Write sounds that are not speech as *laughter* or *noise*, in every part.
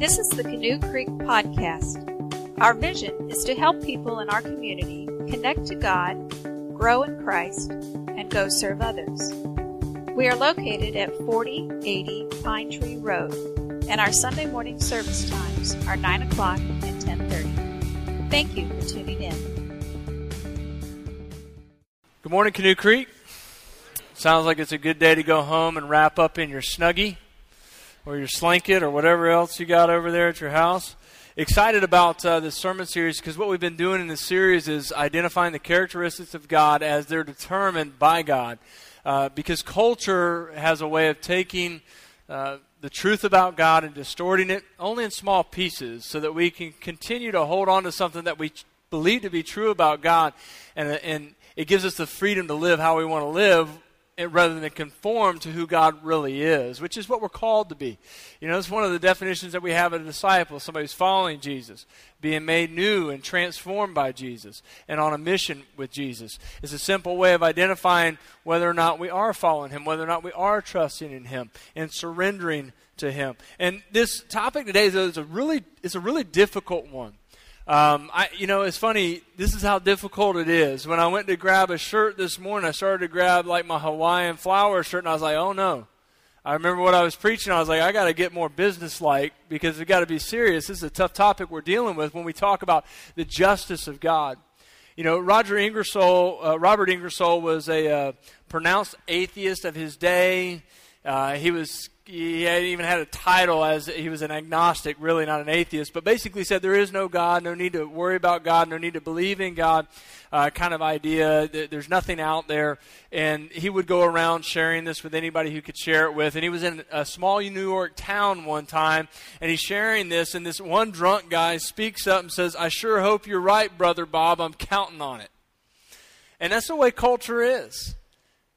This is the Canoe Creek Podcast. Our vision is to help people in our community connect to God, grow in Christ, and go serve others. We are located at 4080 Pine Tree Road, and our Sunday morning service times are 9 o'clock and 10.30. Thank you for tuning in. Good morning, Canoe Creek. Sounds like it's a good day to go home and wrap up in your snuggie or your slanket or whatever else you got over there at your house. Excited about uh, this sermon series because what we've been doing in this series is identifying the characteristics of God as they're determined by God. Uh, because culture has a way of taking uh, the truth about God and distorting it only in small pieces so that we can continue to hold on to something that we believe to be true about God and, and it gives us the freedom to live how we want to live rather than conform to who God really is, which is what we're called to be. You know, it's one of the definitions that we have of a disciple, somebody who's following Jesus, being made new and transformed by Jesus, and on a mission with Jesus. It's a simple way of identifying whether or not we are following Him, whether or not we are trusting in Him, and surrendering to Him. And this topic today is a really, it's a really difficult one. Um, I, you know, it's funny. This is how difficult it is. When I went to grab a shirt this morning, I started to grab like my Hawaiian flower shirt, and I was like, "Oh no!" I remember what I was preaching. I was like, "I got to get more business-like because we got to be serious. This is a tough topic we're dealing with when we talk about the justice of God." You know, Roger Ingersoll, uh, Robert Ingersoll was a uh, pronounced atheist of his day. Uh, he was he even had a title as he was an agnostic, really not an atheist, but basically said there is no God, no need to worry about God, no need to believe in God, uh, kind of idea. There's nothing out there. And he would go around sharing this with anybody who could share it with. And he was in a small New York town one time, and he's sharing this, and this one drunk guy speaks up and says, I sure hope you're right, Brother Bob. I'm counting on it. And that's the way culture is.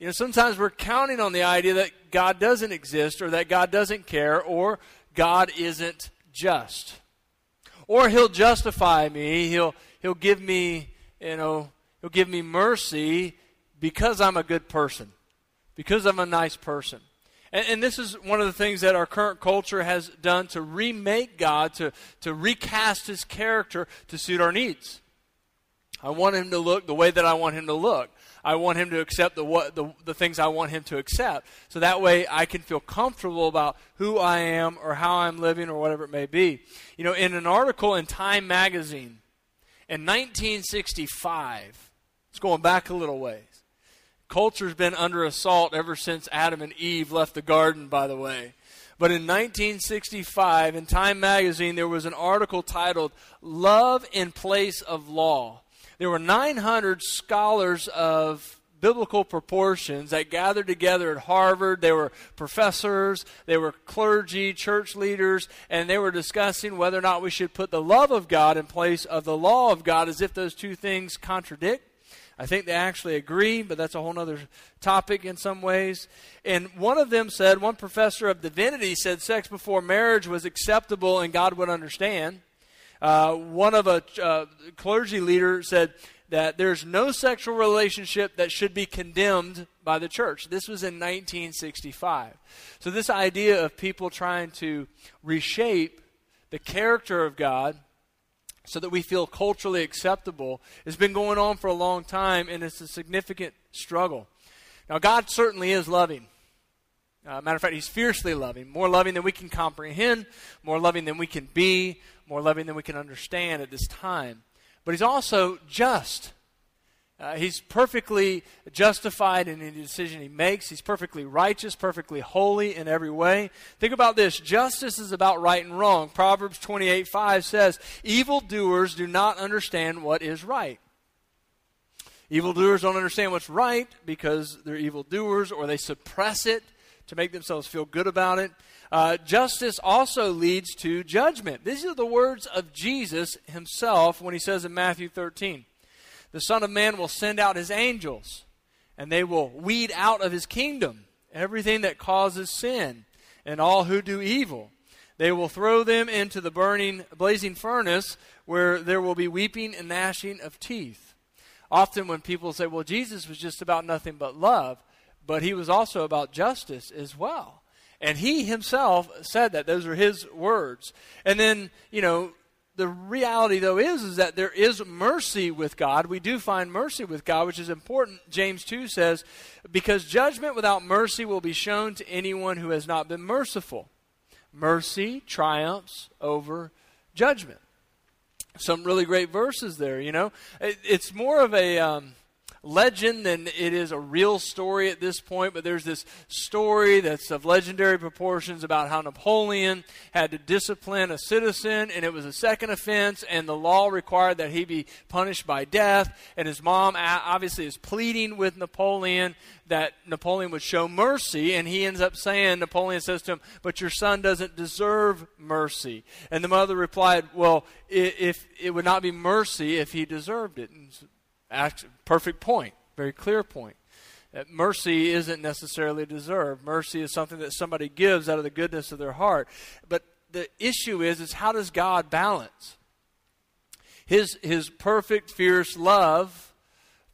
You know, sometimes we're counting on the idea that God doesn't exist or that God doesn't care or God isn't just. Or he'll justify me, he'll he'll give me, you know, he'll give me mercy because I'm a good person. Because I'm a nice person. And, and, this is one of the things that our current culture has done to remake God, to, to recast his character to suit our needs. I want him to look the way that I want him to look. I want him to accept the, what, the, the things I want him to accept. So that way I can feel comfortable about who I am or how I'm living or whatever it may be. You know, in an article in Time magazine in 1965, it's going back a little ways. Culture's been under assault ever since Adam and Eve left the garden, by the way. But in 1965, in Time magazine, there was an article titled Love in Place of Law there were 900 scholars of biblical proportions that gathered together at Harvard. They were professors, they were clergy, church leaders, and they were discussing whether or not we should put the love of God in place of the law of God as if those two things contradict. I think they actually agree, but that's a whole other topic in some ways. And one of them said, one professor of divinity said sex before marriage was acceptable and God would understand. Uh, one of a uh, clergy leader said that there's no sexual relationship that should be condemned by the church. This was in 1965. So, this idea of people trying to reshape the character of God so that we feel culturally acceptable has been going on for a long time, and it's a significant struggle. Now, God certainly is loving. Uh, matter of fact, He's fiercely loving, more loving than we can comprehend, more loving than we can be, more loving than we can understand at this time. But He's also just. Uh, he's perfectly justified in any decision he makes. He's perfectly righteous, perfectly holy in every way. Think about this justice is about right and wrong. Proverbs 28 5 says, Evildoers do not understand what is right. Evildoers don't understand what's right because they're evildoers or they suppress it to make themselves feel good about it. Uh, justice also leads to judgment. These are the words of Jesus himself when he says in Matthew 13 The Son of Man will send out his angels, and they will weed out of his kingdom everything that causes sin and all who do evil. They will throw them into the burning, blazing furnace where there will be weeping and gnashing of teeth. Often, when people say, well, Jesus was just about nothing but love, but he was also about justice as well. And he himself said that. Those are his words. And then, you know, the reality though is is that there is mercy with God. We do find mercy with God, which is important. James 2 says, because judgment without mercy will be shown to anyone who has not been merciful. Mercy triumphs over judgment. Some really great verses there, you know. It, it's more of a um, legend than it is a real story at this point, but there's this story that's of legendary proportions about how Napoleon had to discipline a citizen, and it was a second offense, and the law required that he be punished by death. And his mom obviously is pleading with Napoleon that Napoleon would show mercy, and he ends up saying, Napoleon says to him, But your son doesn't deserve mercy. And the mother replied, Well, if it would not be mercy if he deserved it. And perfect point, very clear point. That mercy isn't necessarily deserved. Mercy is something that somebody gives out of the goodness of their heart. But the issue is, is how does God balance his his perfect, fierce love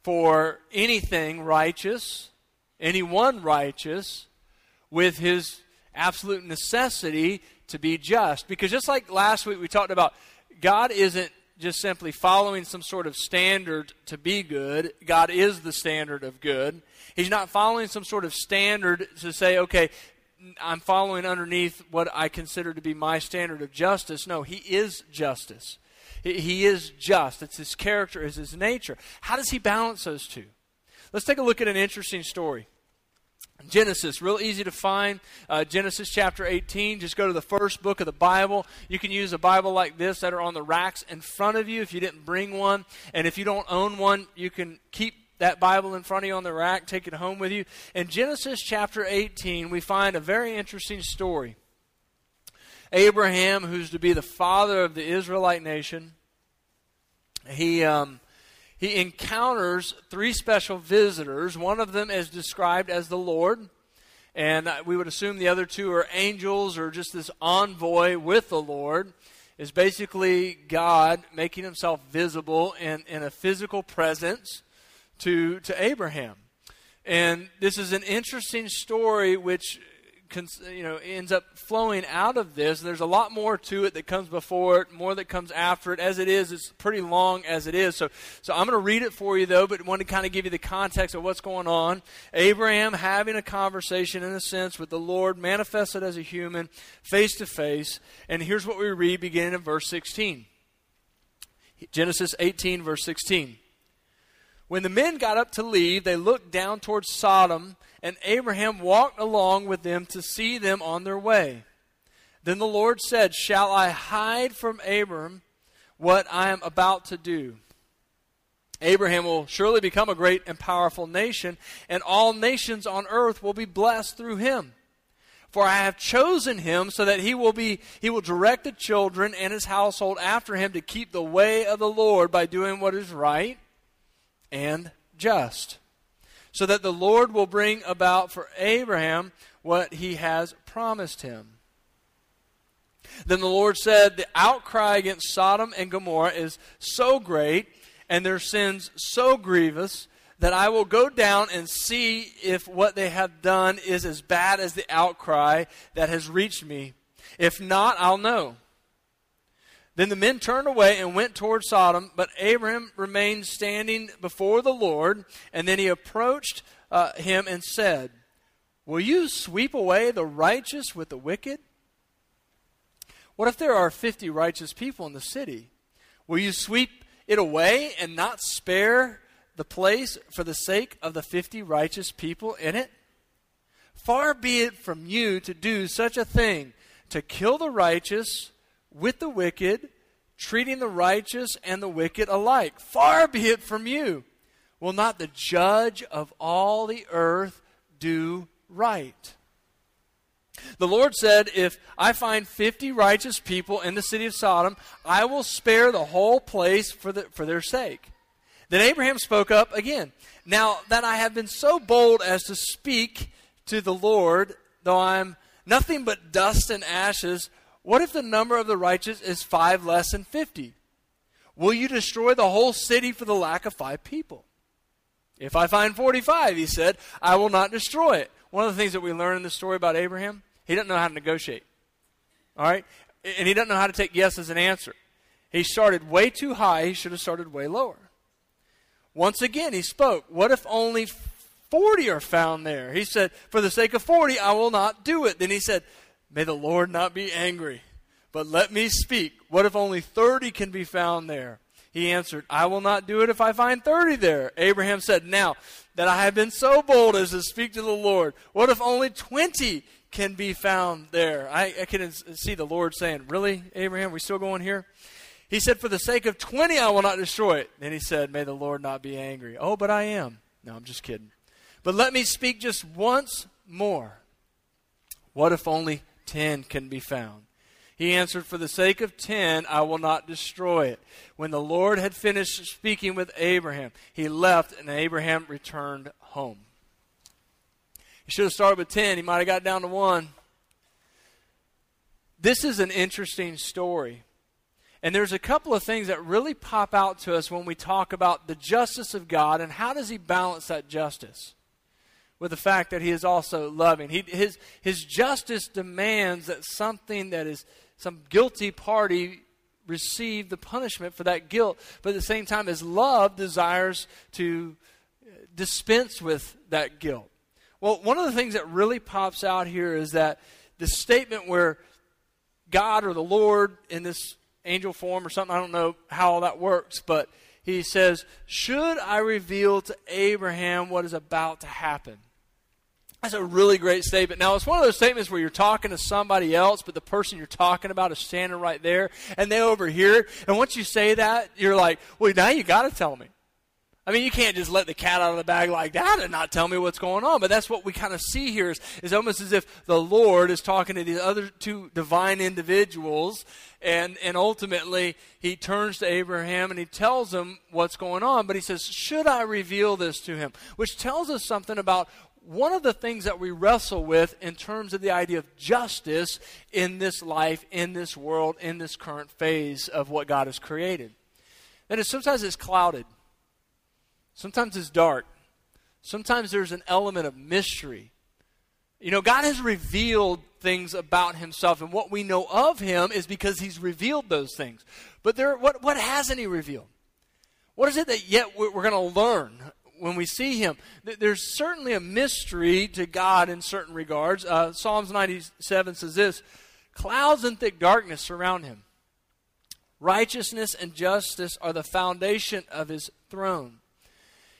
for anything righteous, anyone righteous, with his absolute necessity to be just? Because just like last week we talked about, God isn't just simply following some sort of standard to be good. God is the standard of good. He's not following some sort of standard to say, okay, I'm following underneath what I consider to be my standard of justice. No, He is justice. He is just. It's His character, it's His nature. How does He balance those two? Let's take a look at an interesting story. Genesis, real easy to find. Uh, Genesis chapter 18. Just go to the first book of the Bible. You can use a Bible like this that are on the racks in front of you if you didn't bring one. And if you don't own one, you can keep that Bible in front of you on the rack, take it home with you. In Genesis chapter 18, we find a very interesting story. Abraham, who's to be the father of the Israelite nation, he. Um, he encounters three special visitors. One of them is described as the Lord, and uh, we would assume the other two are angels or just this envoy with the Lord. Is basically God making himself visible in, in a physical presence to, to Abraham. And this is an interesting story which you know ends up flowing out of this. There's a lot more to it that comes before it, more that comes after it. As it is, it's pretty long as it is. So, so I'm going to read it for you though, but want to kind of give you the context of what's going on. Abraham having a conversation in a sense with the Lord, manifested as a human, face to face. And here's what we read beginning in verse 16. Genesis 18, verse 16. When the men got up to leave, they looked down towards Sodom and Abraham walked along with them to see them on their way. Then the Lord said, Shall I hide from Abram what I am about to do? Abraham will surely become a great and powerful nation, and all nations on earth will be blessed through him. For I have chosen him so that he will be he will direct the children and his household after him to keep the way of the Lord by doing what is right and just so that the Lord will bring about for Abraham what he has promised him. Then the Lord said, The outcry against Sodom and Gomorrah is so great, and their sins so grievous, that I will go down and see if what they have done is as bad as the outcry that has reached me. If not, I'll know. Then the men turned away and went toward Sodom, but Abraham remained standing before the Lord. And then he approached uh, him and said, Will you sweep away the righteous with the wicked? What if there are 50 righteous people in the city? Will you sweep it away and not spare the place for the sake of the 50 righteous people in it? Far be it from you to do such a thing, to kill the righteous with the wicked, treating the righteous and the wicked alike. Far be it from you. Will not the judge of all the earth do right? The Lord said, If I find 50 righteous people in the city of Sodom, I will spare the whole place for, the, for their sake. Then Abraham spoke up again. Now that I have been so bold as to speak to the Lord, though I'm nothing but dust and ashes, what if the number of the righteous is five less than 50? Will you destroy the whole city for the lack of five people? If I find 45, he said, I will not destroy it. One of the things that we learn in the story about Abraham, He doesn't know how to negotiate. All right? And he doesn't know how to take yes as an answer. He started way too high. He should have started way lower. Once again, he spoke. What if only 40 are found there? He said, For the sake of 40, I will not do it. Then he said, May the Lord not be angry, but let me speak. What if only 30 can be found there? He answered, I will not do it if I find 30 there. Abraham said, Now that I have been so bold as to speak to the Lord, what if only 20 can be found there? I, I can see the Lord saying, Really, Abraham, we still going here? He said, For the sake of 20, I will not destroy it. Then he said, May the Lord not be angry. Oh, but I am. No, I'm just kidding. But let me speak just once more. What if only 10 can be found? He answered, For the sake of 10, I will not destroy it. When the Lord had finished speaking with Abraham, he left, and Abraham returned home. He should have started with 10. He might have got down to 1. This is an interesting story and there's a couple of things that really pop out to us when we talk about the justice of God and how does he balance that justice with the fact that he is also loving. He, his, his justice demands that something that is some guilty party receive the punishment for that guilt, but at the same time, his love desires to dispense with that guilt. Well, one of the things that really pops out here is that the statement where God or the Lord in this angel form or something. I don't know how all that works, but he says, Should I reveal to Abraham what is about to happen? That's a really great statement. Now, it's one of those statements where you're talking to somebody else, but the person you're talking about is standing right there, and they overhear it. And once you say that, you're like, well, now you got to tell me. I mean, you can't just let the cat out of the bag like that and not tell me what's going on. But that's what we kind of see here is, is almost as if the Lord is talking to these other two divine individuals, and, and ultimately he turns to Abraham and he tells him what's going on. But he says, Should I reveal this to him? Which tells us something about one of the things that we wrestle with in terms of the idea of justice in this life, in this world, in this current phase of what God has created. And sometimes it's clouded. Sometimes it's dark. Sometimes there's an element of mystery. You know, God has revealed things about himself, and what we know of him is because he's revealed those things. But there, what, what hasn't he revealed? What is it that yet we're, we're going to learn when we see him? There's certainly a mystery to God in certain regards. Uh, Psalms 97 says this Clouds and thick darkness surround him. Righteousness and justice are the foundation of his throne.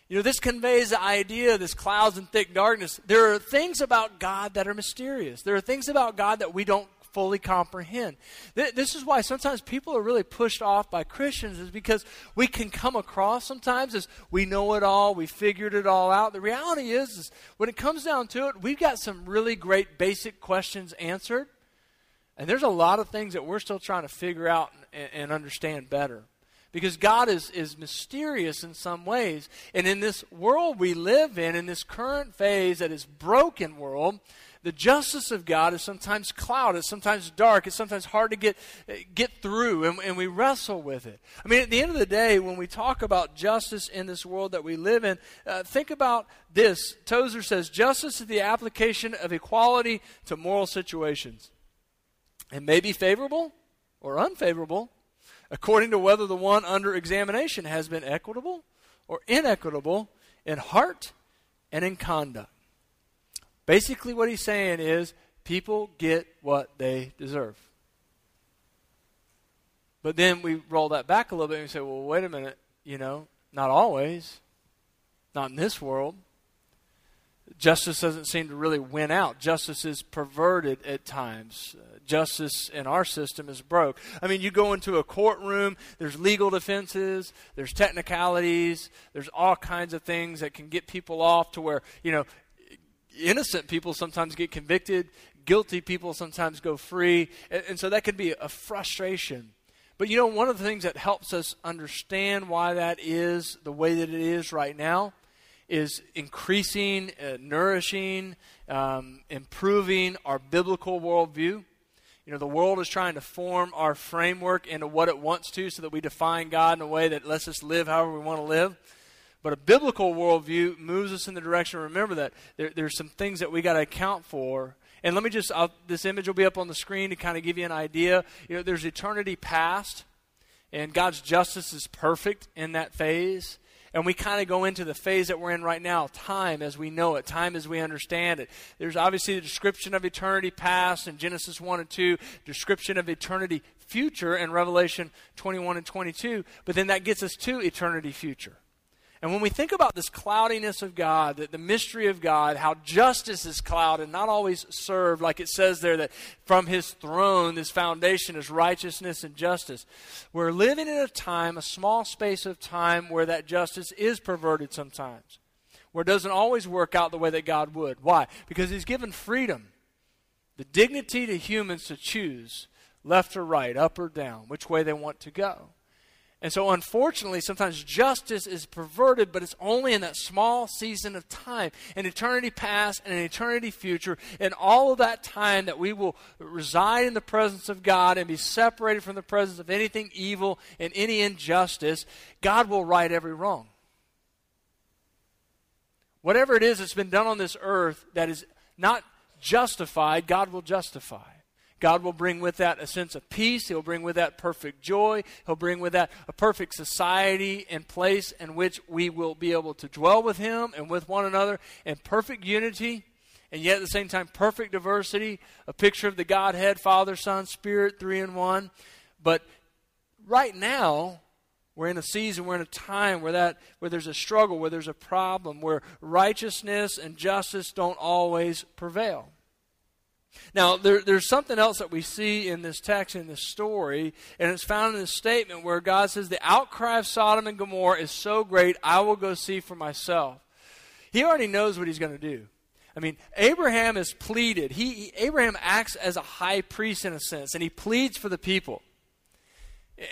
You know, this conveys the idea, this clouds and thick darkness. There are things about God that are mysterious. There are things about God that we don't fully comprehend. This is why sometimes people are really pushed off by Christians, is because we can come across sometimes as we know it all, we figured it all out. The reality is, is when it comes down to it, we've got some really great basic questions answered, and there's a lot of things that we're still trying to figure out and, and understand better because God is, is mysterious in some ways. And in this world we live in, in this current phase that is broken world, the justice of God is sometimes clouded, it's sometimes dark, it's sometimes hard to get, get through, and, and we wrestle with it. I mean, at the end of the day, when we talk about justice in this world that we live in, uh, think about this. Tozer says justice is the application of equality to moral situations. It may be favorable or unfavorable, according to whether the one under examination has been equitable or inequitable in heart and in conduct. Basically, what he's saying is people get what they deserve. But then we roll that back a little bit and we say, well, wait a minute, you know, not always, not in this world justice doesn't seem to really win out. Justice is perverted at times. Justice in our system is broke. I mean, you go into a courtroom, there's legal defenses, there's technicalities, there's all kinds of things that can get people off to where, you know, innocent people sometimes get convicted, guilty people sometimes go free, and, and so that could be a frustration. But you know, one of the things that helps us understand why that is the way that it is right now is increasing, uh, nourishing, um, improving our biblical worldview. You know, the world is trying to form our framework into what it wants to so that we define God in a way that lets us live however we want to live. But a biblical worldview moves us in the direction, remember that there, there's some things that we got to account for And let me just, I'll, this image will be up on the screen to kind of give you an idea. You know, there's eternity past, and God's justice is perfect in that phase. And we kind of go into the phase that we're in right now, time as we know it, time as we understand it. There's obviously the description of eternity past in Genesis 1 and 2, description of eternity future in Revelation 21 and 22, but then that gets us to eternity future. And when we think about this cloudiness of God, that the mystery of God, how justice is clouded, not always served, like it says there, that from his throne, this foundation is righteousness and justice. We're living in a time, a small space of time, where that justice is perverted sometimes, where it doesn't always work out the way that God would. Why? Because he's given freedom, the dignity to humans to choose left or right, up or down, which way they want to go. And so, unfortunately, sometimes justice is perverted, but it's only in that small season of time. An eternity past and an eternity future, and all of that time that we will reside in the presence of God and be separated from the presence of anything evil and any injustice, God will right every wrong. Whatever it is that's been done on this earth that is not justified, God will justify. God will bring with that a sense of peace. He'll bring with that perfect joy. He'll bring with that a perfect society and place in which we will be able to dwell with Him and with one another in perfect unity and yet at the same time perfect diversity, a picture of the Godhead, Father, Son, Spirit, three in one. But right now, we're in a season, we're in a time where that where there's a struggle, where there's a problem, where righteousness and justice don't always prevail. Now, there, there's something else that we see in this text, in this story, and it's found in this statement where God says, The outcry of Sodom and Gomorrah is so great, I will go see for myself. He already knows what he's going to do. I mean, Abraham has pleaded. He, he, Abraham acts as a high priest in a sense, and he pleads for the people.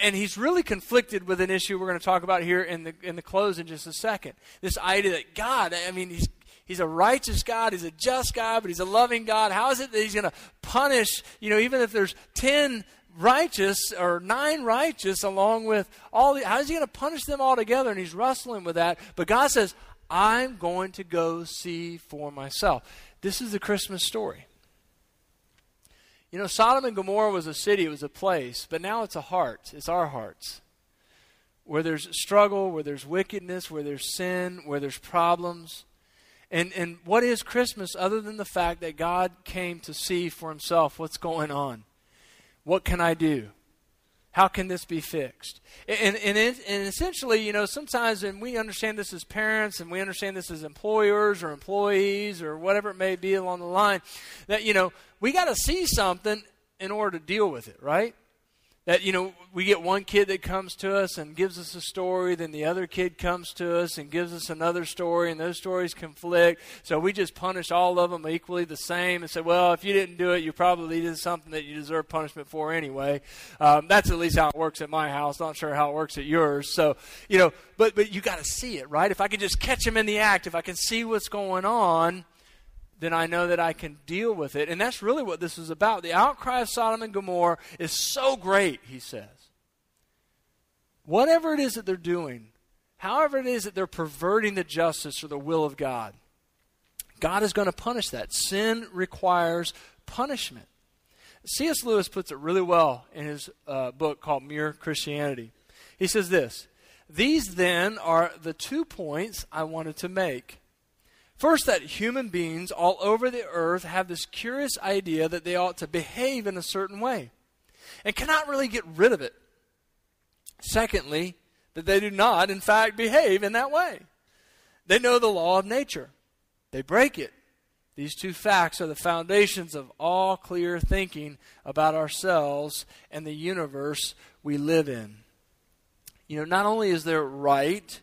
And he's really conflicted with an issue we're going to talk about here in the in the close in just a second. This idea that God, I mean, he's He's a righteous God. He's a just God, but He's a loving God. How is it that He's going to punish, you know, even if there's 10 righteous or nine righteous along with all the, how is He going to punish them all together? And He's wrestling with that. But God says, I'm going to go see for myself. This is the Christmas story. You know, Sodom and Gomorrah was a city, it was a place, but now it's a heart. It's our hearts. Where there's struggle, where there's wickedness, where there's sin, where there's problems. And, and what is Christmas other than the fact that God came to see for himself what's going on? What can I do? How can this be fixed? And, and, and essentially, you know, sometimes, and we understand this as parents and we understand this as employers or employees or whatever it may be along the line, that, you know, we got to see something in order to deal with it, right? That you know we get one kid that comes to us and gives us a story then the other kid comes to us and gives us another story and those stories conflict. So we just punish all of them equally the same and say well if you didn't do it you probably did something that you deserve punishment for anyway. Um, that's at least how it works at my house. Not sure how it works at yours. So you know but but you got to see it right? If i can just catch him in the act if i can see what's going on then I know that I can deal with it. And that's really what this is about. The outcry of Sodom and Gomorrah is so great, he says. Whatever it is that they're doing, however it is that they're perverting the justice or the will of God, God is going to punish that. Sin requires punishment. C.S. Lewis puts it really well in his uh, book called Mere Christianity. He says this These then are the two points I wanted to make. First, that human beings all over the earth have this curious idea that they ought to behave in a certain way and cannot really get rid of it. Secondly, that they do not, in fact, behave in that way. They know the law of nature, they break it. These two facts are the foundations of all clear thinking about ourselves and the universe we live in. You know, not only is there right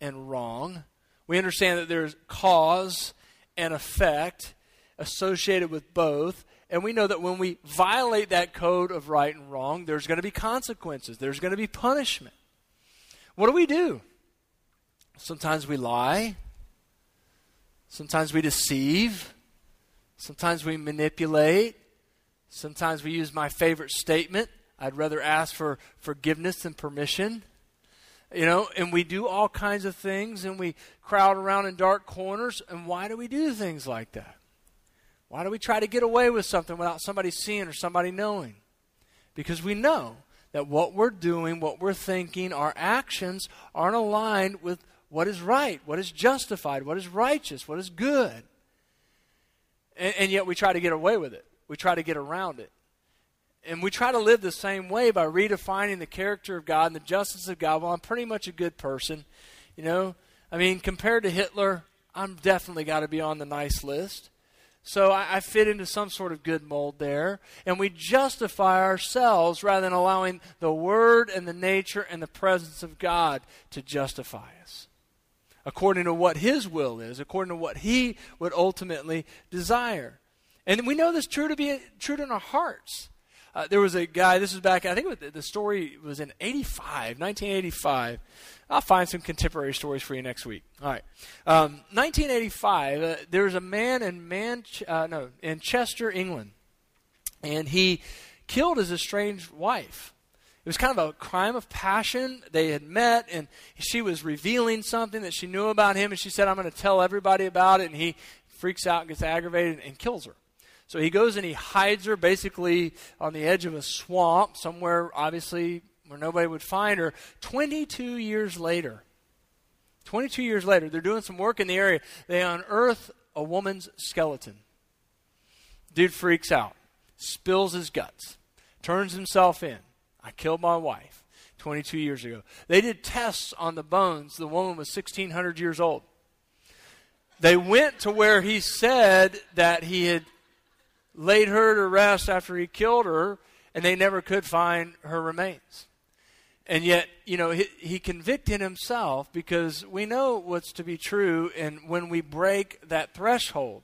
and wrong, we understand that there's cause and effect associated with both. And we know that when we violate that code of right and wrong, there's going to be consequences, there's going to be punishment. What do we do? Sometimes we lie, sometimes we deceive, sometimes we manipulate, sometimes we use my favorite statement I'd rather ask for forgiveness than permission. You know, and we do all kinds of things and we crowd around in dark corners. And why do we do things like that? Why do we try to get away with something without somebody seeing or somebody knowing? Because we know that what we're doing, what we're thinking, our actions aren't aligned with what is right, what is justified, what is righteous, what is good. And, and, yet we try to get away with it. We try to get around it. And we try to live the same way by redefining the character of God and the justice of God. Well, I'm pretty much a good person. You know, I mean, compared to Hitler, I'm definitely got to be on the nice list. So I, I, fit into some sort of good mold there. And we justify ourselves rather than allowing the Word and the nature and the presence of God to justify us. According to what His will is, according to what He would ultimately desire. And we know this true to be true in our hearts. Uh, there was a guy, this was back, I think the story was in 85, 1985. I'll find some contemporary stories for you next week. All right. Um, 1985, uh, there was a man in, Man- uh, no, in Chester, England, and he killed his estranged wife. It was kind of a crime of passion. They had met, and she was revealing something that she knew about him, and she said, I'm going to tell everybody about it. And he freaks out, and gets aggravated, and kills her. So he goes and he hides her basically on the edge of a swamp, somewhere obviously where nobody would find her. 22 years later, 22 years later, they're doing some work in the area. They unearth a woman's skeleton. Dude freaks out, spills his guts, turns himself in. I killed my wife 22 years ago. They did tests on the bones. The woman was 1,600 years old. They went to where he said that he had laid her to rest after he killed her, and they never could find her remains. And yet, you know, he, he, convicted himself because we know what's to be true, and when we break that threshold,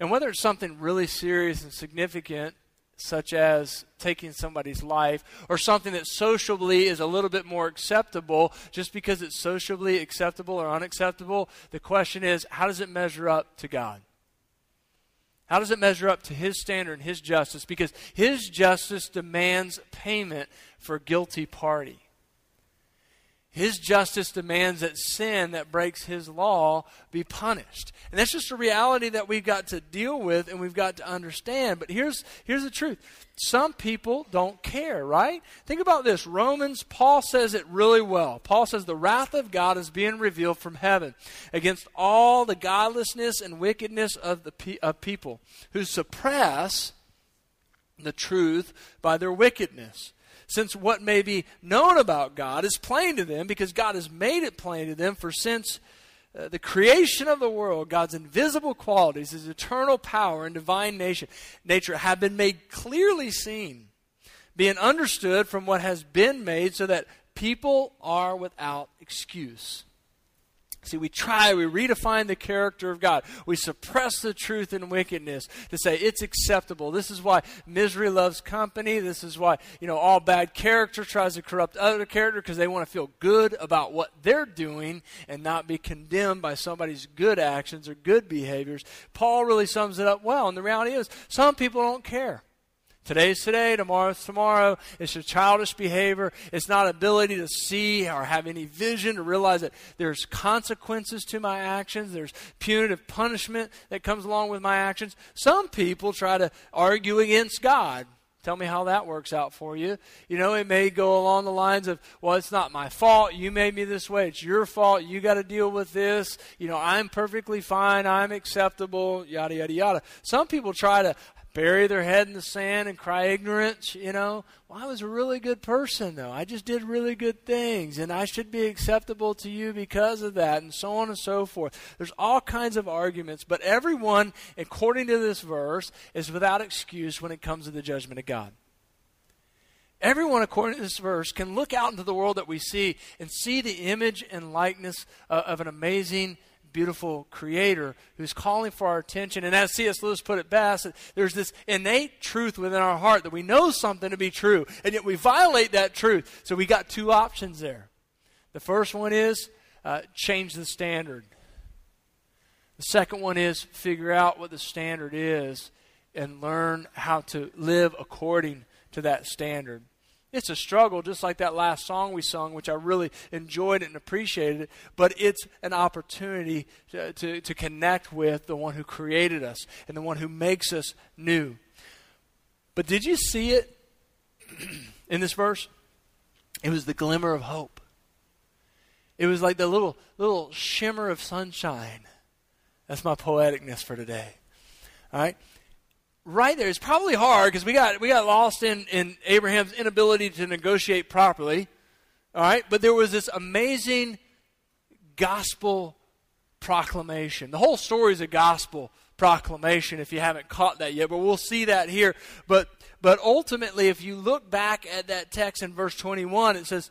and whether it's something really serious and significant, such as taking somebody's life, or something that socially is a little bit more acceptable, just because it's socially acceptable or unacceptable, the question is, how does it measure up to God? How does it measure up to his standard and his justice? Because his justice demands payment for guilty party. His justice demands that sin that breaks his law be punished. And that's just a reality that we've got to deal with and we've got to understand. But here's, here's the truth some people don't care, right? Think about this. Romans, Paul says it really well. Paul says the wrath of God is being revealed from heaven against all the godlessness and wickedness of the pe- of people who suppress the truth by their wickedness since what may be known about God is plain to them because God has made it plain to them for since uh, the creation of the world, God's invisible qualities, his eternal power and divine nature, nature have been made clearly seen, being understood from what has been made so that people are without excuse. See, we try, we redefine the character of God. We suppress the truth and wickedness to say it's acceptable. This is why misery loves company. This is why, you know, all bad character tries to corrupt other character because they want to feel good about what they're doing and not be condemned by somebody's good actions or good behaviors. Paul really sums it up well. And the reality is, some people don't care. Today's today, tomorrow's tomorrow. It's a childish behavior. It's not ability to see or have any vision to realize that there's consequences to my actions. There's punitive punishment that comes along with my actions. Some people try to argue against God. Tell me how that works out for you. You know, it may go along the lines of, well, it's not my fault. You made me this way. It's your fault. You got to deal with this. You know, I'm perfectly fine. I'm acceptable. Yada, yada, yada. Some people try to bury their head in the sand and cry ignorance, you know. Well, I was a really good person, though. I just did really good things, and I should be acceptable to you because of that, and so on and so forth. There's all kinds of arguments, but everyone, according to this verse, is without excuse when it comes to the judgment of God. Everyone, according to this verse, can look out into the world that we see and see the image and likeness uh, of an amazing beautiful creator who's calling for our attention. And as C.S. Lewis put it best, there's this innate truth within our heart that we know something to be true, and yet we violate that truth. So we got two options there. The first one is uh, change the standard. The second one is figure out what the standard is and learn how to live according to that standard. It's a struggle, just like that last song we sung, which I really enjoyed and appreciated it. But it's an opportunity to, to, to, connect with the one who created us and the one who makes us new. But did you see it *clears throat* in this verse? It was the glimmer of hope. It was like the little little shimmer of sunshine. That's my poeticness for today. All right right there. It's probably hard because we got we got lost in in Abraham's inability to negotiate properly. All right, but there was this amazing gospel proclamation. The whole story is a gospel proclamation if you haven't caught that yet, but we'll see that here. But but ultimately if you look back at that text in verse 21, it says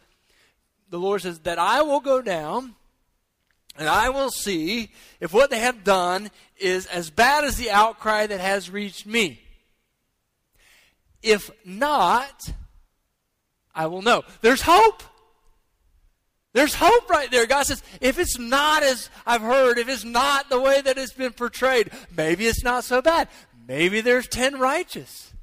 the Lord says that I will go down and I will see if what they have done is as bad as the outcry that has reached me. If not, I will know. There's hope. There's hope right there. God says, if it's not as I've heard, if it's not the way that it's been portrayed, maybe it's not so bad. Maybe there's 10 righteous.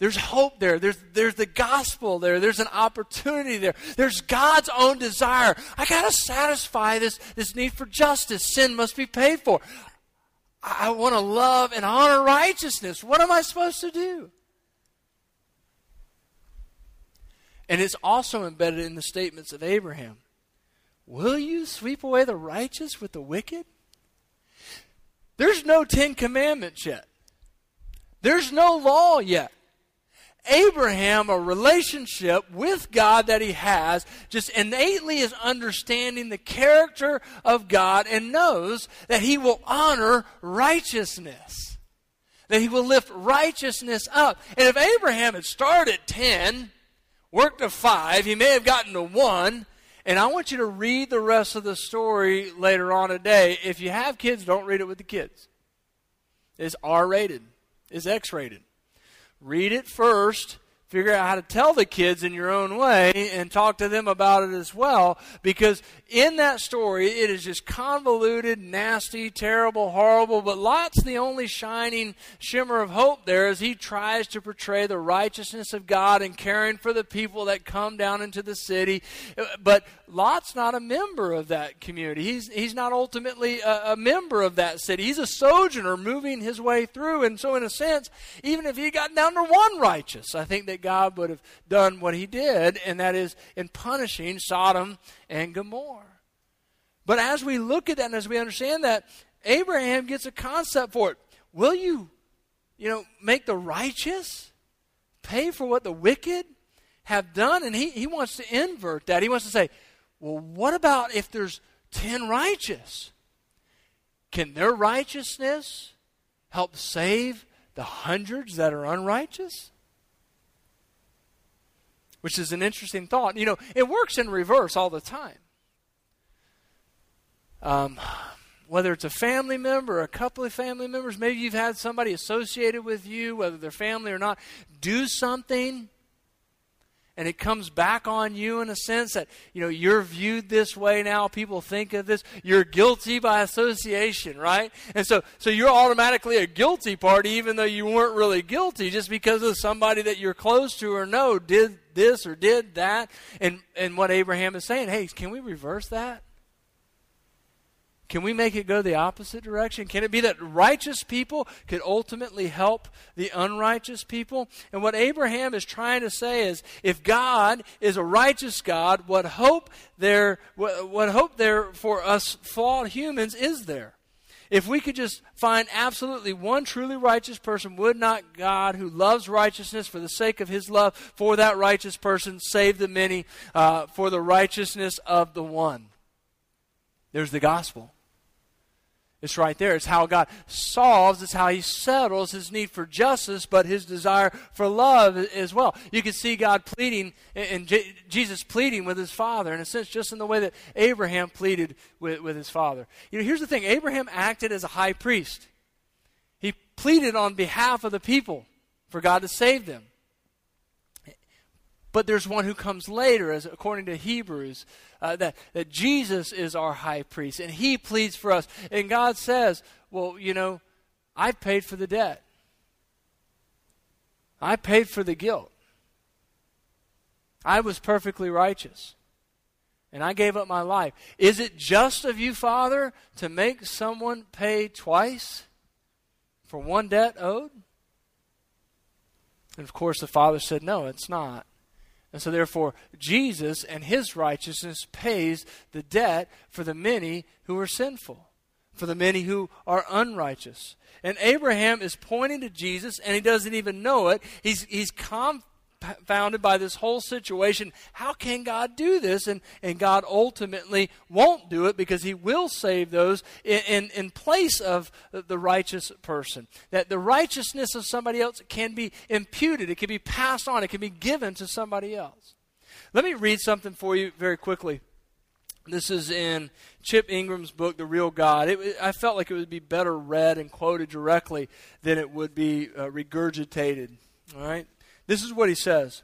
There's hope there. There's, there's the gospel there. There's an opportunity there. There's God's own desire. I got to satisfy this, this need for justice. Sin must be paid for. I, I want to love and honor righteousness. What am I supposed to do? And it's also embedded in the statements of Abraham. Will you sweep away the righteous with the wicked? There's no Ten Commandments yet. There's no law yet. Abraham a relationship with God that he has, just innately is understanding the character of God and knows that he will honor righteousness. That he will lift righteousness up. And if Abraham had started at 10, worked to 5, he may have gotten to 1. And I want you to read the rest of the story later on today. If you have kids, don't read it with the kids. It's R rated, it's X rated. Read it first figure out how to tell the kids in your own way and talk to them about it as well because in that story it is just convoluted nasty terrible horrible but Lot's the only shining shimmer of hope there as he tries to portray the righteousness of god and caring for the people that come down into the city. But Lot's not a member of that community he's, he's not ultimately a, a member of that city he's a sojourner moving his way through and so in a sense even if he got down to one righteous i think that God would have done what he did, and that is in punishing Sodom and Gomorrah. But as we look at that and as we understand that, Abraham gets a concept for it. Will you, you know, make the righteous pay for what the wicked have done? And he, he wants to invert that. He wants to say, well, what about if there's 10 righteous? Can their righteousness help save the hundreds that are unrighteous? which is an interesting thought. You know, it works in reverse all the time. Um, whether it's a family member or a couple of family members, maybe you've had somebody associated with you, whether they're family or not, do something and it comes back on you in a sense that you know you're viewed this way now. People think of this. You're guilty by association right? And so so you're automatically a guilty party even though you weren't really guilty just because of somebody that you're close to or know did this or did that. And and what abraham is saying hey can we reverse that can we make it go the opposite direction? Can it be that righteous people could ultimately help the unrighteous people? And what Abraham is trying to say is if God is a righteous God, what hope there what, what hope there for us flawed humans is there? If we could just find absolutely one truly righteous person, would not God, who loves righteousness for the sake of his love for that righteous person, save the many uh, for the righteousness of the one? There's the gospel. It's right there. It's how God solves, it's how He settles His need for justice, but His desire for love as well. You can see God pleading, and Jesus pleading with His Father, in a sense, just in the way that Abraham pleaded with, with his Father. You know, here's the thing Abraham acted as a high priest, he pleaded on behalf of the people for God to save them. But there's one who comes later, as according to Hebrews, uh, that, that Jesus is our high priest, and he pleads for us. And God says, Well, you know, I paid for the debt, I paid for the guilt. I was perfectly righteous. And I gave up my life. Is it just of you, Father, to make someone pay twice for one debt owed? And of course, the Father said, No, it's not. And so, therefore, Jesus and his righteousness pays the debt for the many who are sinful, for the many who are unrighteous. And Abraham is pointing to Jesus, and he doesn't even know it. He's, he's confounded by this whole situation. How can God do this? And, and God ultimately won't do it because he will save those in, in, in place of the righteous person. That the righteousness of somebody else can be imputed, it can be passed on, it can be given to somebody else. Let me read something for you very quickly. This is in Chip Ingram's book, The Real God. It, I felt like it would be better read and quoted directly than it would be uh, regurgitated. All right? This is what he says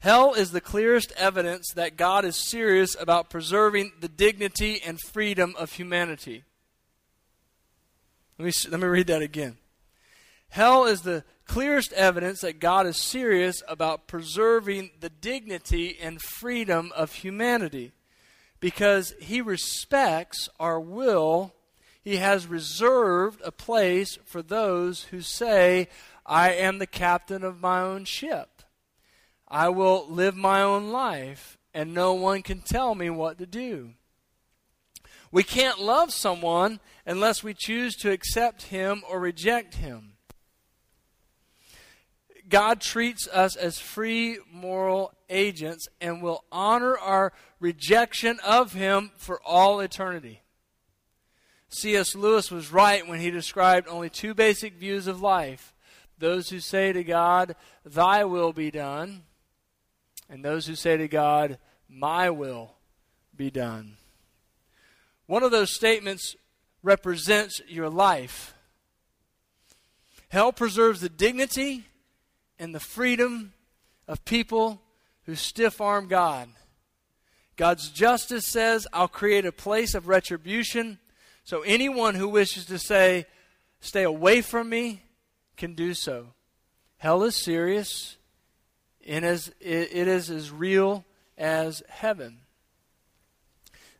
Hell is the clearest evidence that God is serious about preserving the dignity and freedom of humanity. Let me, let me read that again. Hell is the clearest evidence that God is serious about preserving the dignity and freedom of humanity because he respects our will. He has reserved a place for those who say, I am the captain of my own ship. I will live my own life, and no one can tell me what to do. We can't love someone unless we choose to accept him or reject him. God treats us as free moral agents and will honor our rejection of him for all eternity. C.S. Lewis was right when he described only two basic views of life those who say to God, Thy will be done, and those who say to God, My will be done. One of those statements represents your life. Hell preserves the dignity and the freedom of people who stiff arm God. God's justice says, I'll create a place of retribution. So anyone who wishes to say, Stay away from me, can do so. Hell is serious, and as, it is as real as heaven.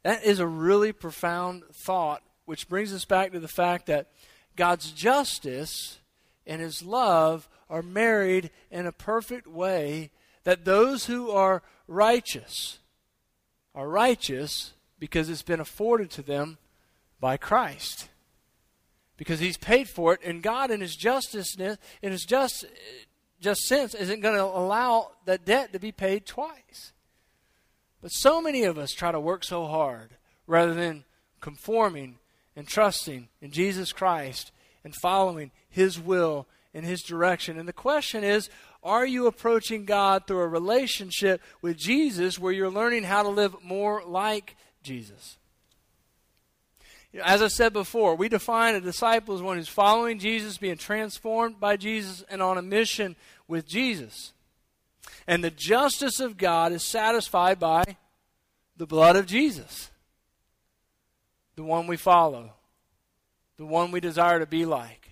That is a really profound thought, which brings us back to the fact that God's justice and His love are married in a perfect way, that those who are righteous are righteous because it's been afforded to them by Christ because he's paid for it, and God, in his justice, in his just, just sense, isn't going to allow that debt to be paid twice. But so many of us try to work so hard rather than conforming and trusting in Jesus Christ and following his will and his direction. And the question is are you approaching God through a relationship with Jesus where you're learning how to live more like Jesus? As I said before, we define a disciple as one who's following Jesus, being transformed by Jesus, and on a mission with Jesus. And the justice of God is satisfied by the blood of Jesus, the one we follow, the one we desire to be like,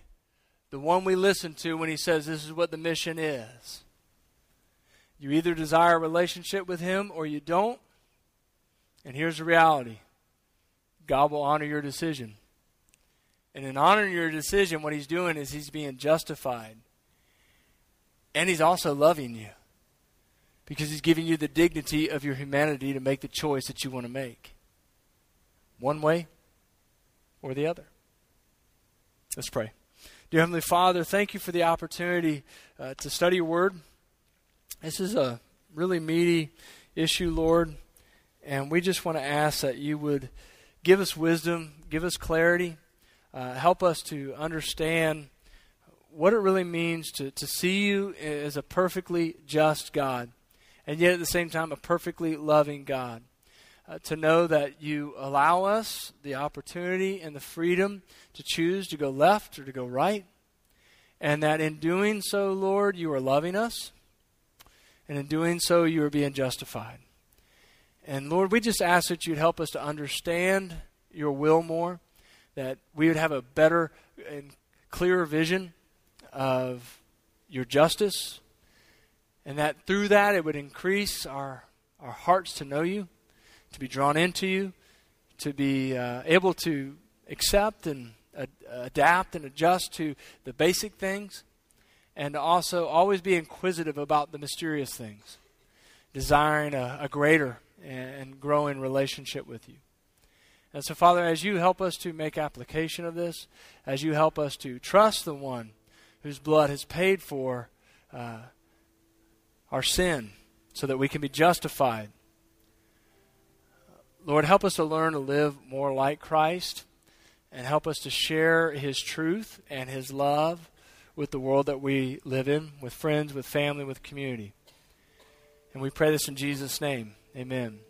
the one we listen to when he says this is what the mission is. You either desire a relationship with him or you don't. And here's the reality God will honor your decision. And in honoring your decision, what he's doing is he's being justified. And he's also loving you because he's giving you the dignity of your humanity to make the choice that you want to make. One way or the other. Let's pray. Dear Heavenly Father, thank you for the opportunity uh, to study your word. This is a really meaty issue, Lord, and we just want to ask that you would give us wisdom, give us clarity, uh, help us to understand what it really means to, to see you as a perfectly just God, and yet at the same time, a perfectly loving God. Uh, to know that you allow us the opportunity and the freedom to choose to go left or to go right, and that in doing so, Lord, you are loving us, and in doing so, you are being justified. And Lord, we just ask that you'd help us to understand your will more, that we would have a better and clearer vision of your justice, And that through that it would increase our, our hearts to know you, to be drawn into you, to be uh, able to accept and adapt and adjust to the basic things, and to also always be inquisitive about the mysterious things, desiring a, a greater and growing relationship with you. And so, Father, as you help us to make application of this, as you help us to trust the one whose blood has paid for uh, our sin so that we can be justified, Lord, help us to learn to live more like Christ and help us to share his truth and his love with the world that we live in, with friends, with family, with community. And we pray this in Jesus' name. Amen.